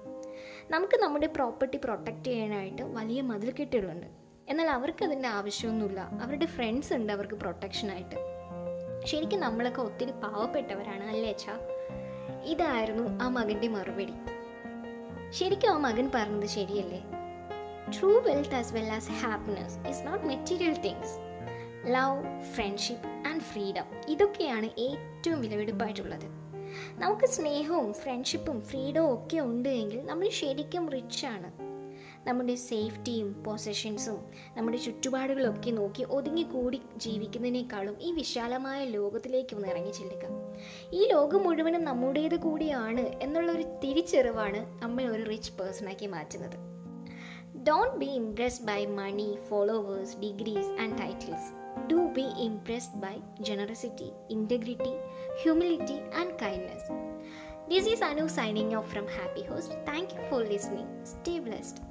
നമുക്ക് നമ്മുടെ പ്രോപ്പർട്ടി പ്രൊട്ടക്റ്റ് ചെയ്യാനായിട്ട് വലിയ മതിൽക്കെട്ടുകളുണ്ട്. എന്നാൽ അവർക്ക് അതിന്റെ ആവശ്യമൊന്നുമില്ല. അവരുടെ ഫ്രണ്ട്സ് ഉണ്ട് അവർക്ക് പ്രൊട്ടക്ഷനായിട്ട് ശരിക്കും നമ്മളൊക്കെ ഒത്തിരി പാവപ്പെട്ടവരാണ് അല്ലേ അച്ഛാ? ഇതായിരുന്നു ആ മകന്റെ മറുപടി. ശരിക്കും ആ മകൻ പറഞ്ഞത് ശരിയല്ലേ? True wealth as well as happiness is not material things love friendship and freedom ഇതൊക്കെയാണ് ഏറ്റവും വിലവെടുപ്പായിട്ടുള്ളത് നമുക്ക് സ്നേഹവും ഫ്രണ്ട്ഷിപ്പും ഫ്രീഡവും ഒക്കെ ഉണ്ട് എങ്കിൽ നമ്മൾ ശരിക്കും റിച്ചാണ് നമ്മുടെ സേഫ്റ്റിയും പൊസഷൻസും നമ്മുടെ ചുറ്റുപാടുകളൊക്കെ നോക്കി ഒതുങ്ങിക്കൂടി ജീവിക്കുന്നതിനേക്കാളും ഈ വിശാലമായ ലോകത്തിലേക്ക് ഒന്ന് ഇറങ്ങി ചെല്ലുക. ഈ ലോകം മുഴുവനും നമ്മുടേത് കൂടിയാണ് എന്നുള്ള ഒരു തിരിച്ചറിവാണ് നമ്മെ ഒരു റിച്ച് പേഴ്സണാക്കി മാറ്റുന്നത്. Don't be impressed by money followers degrees and titles do be impressed by generosity integrity humility and kindness this is Anu signing off from happy host Thank you for listening. Stay.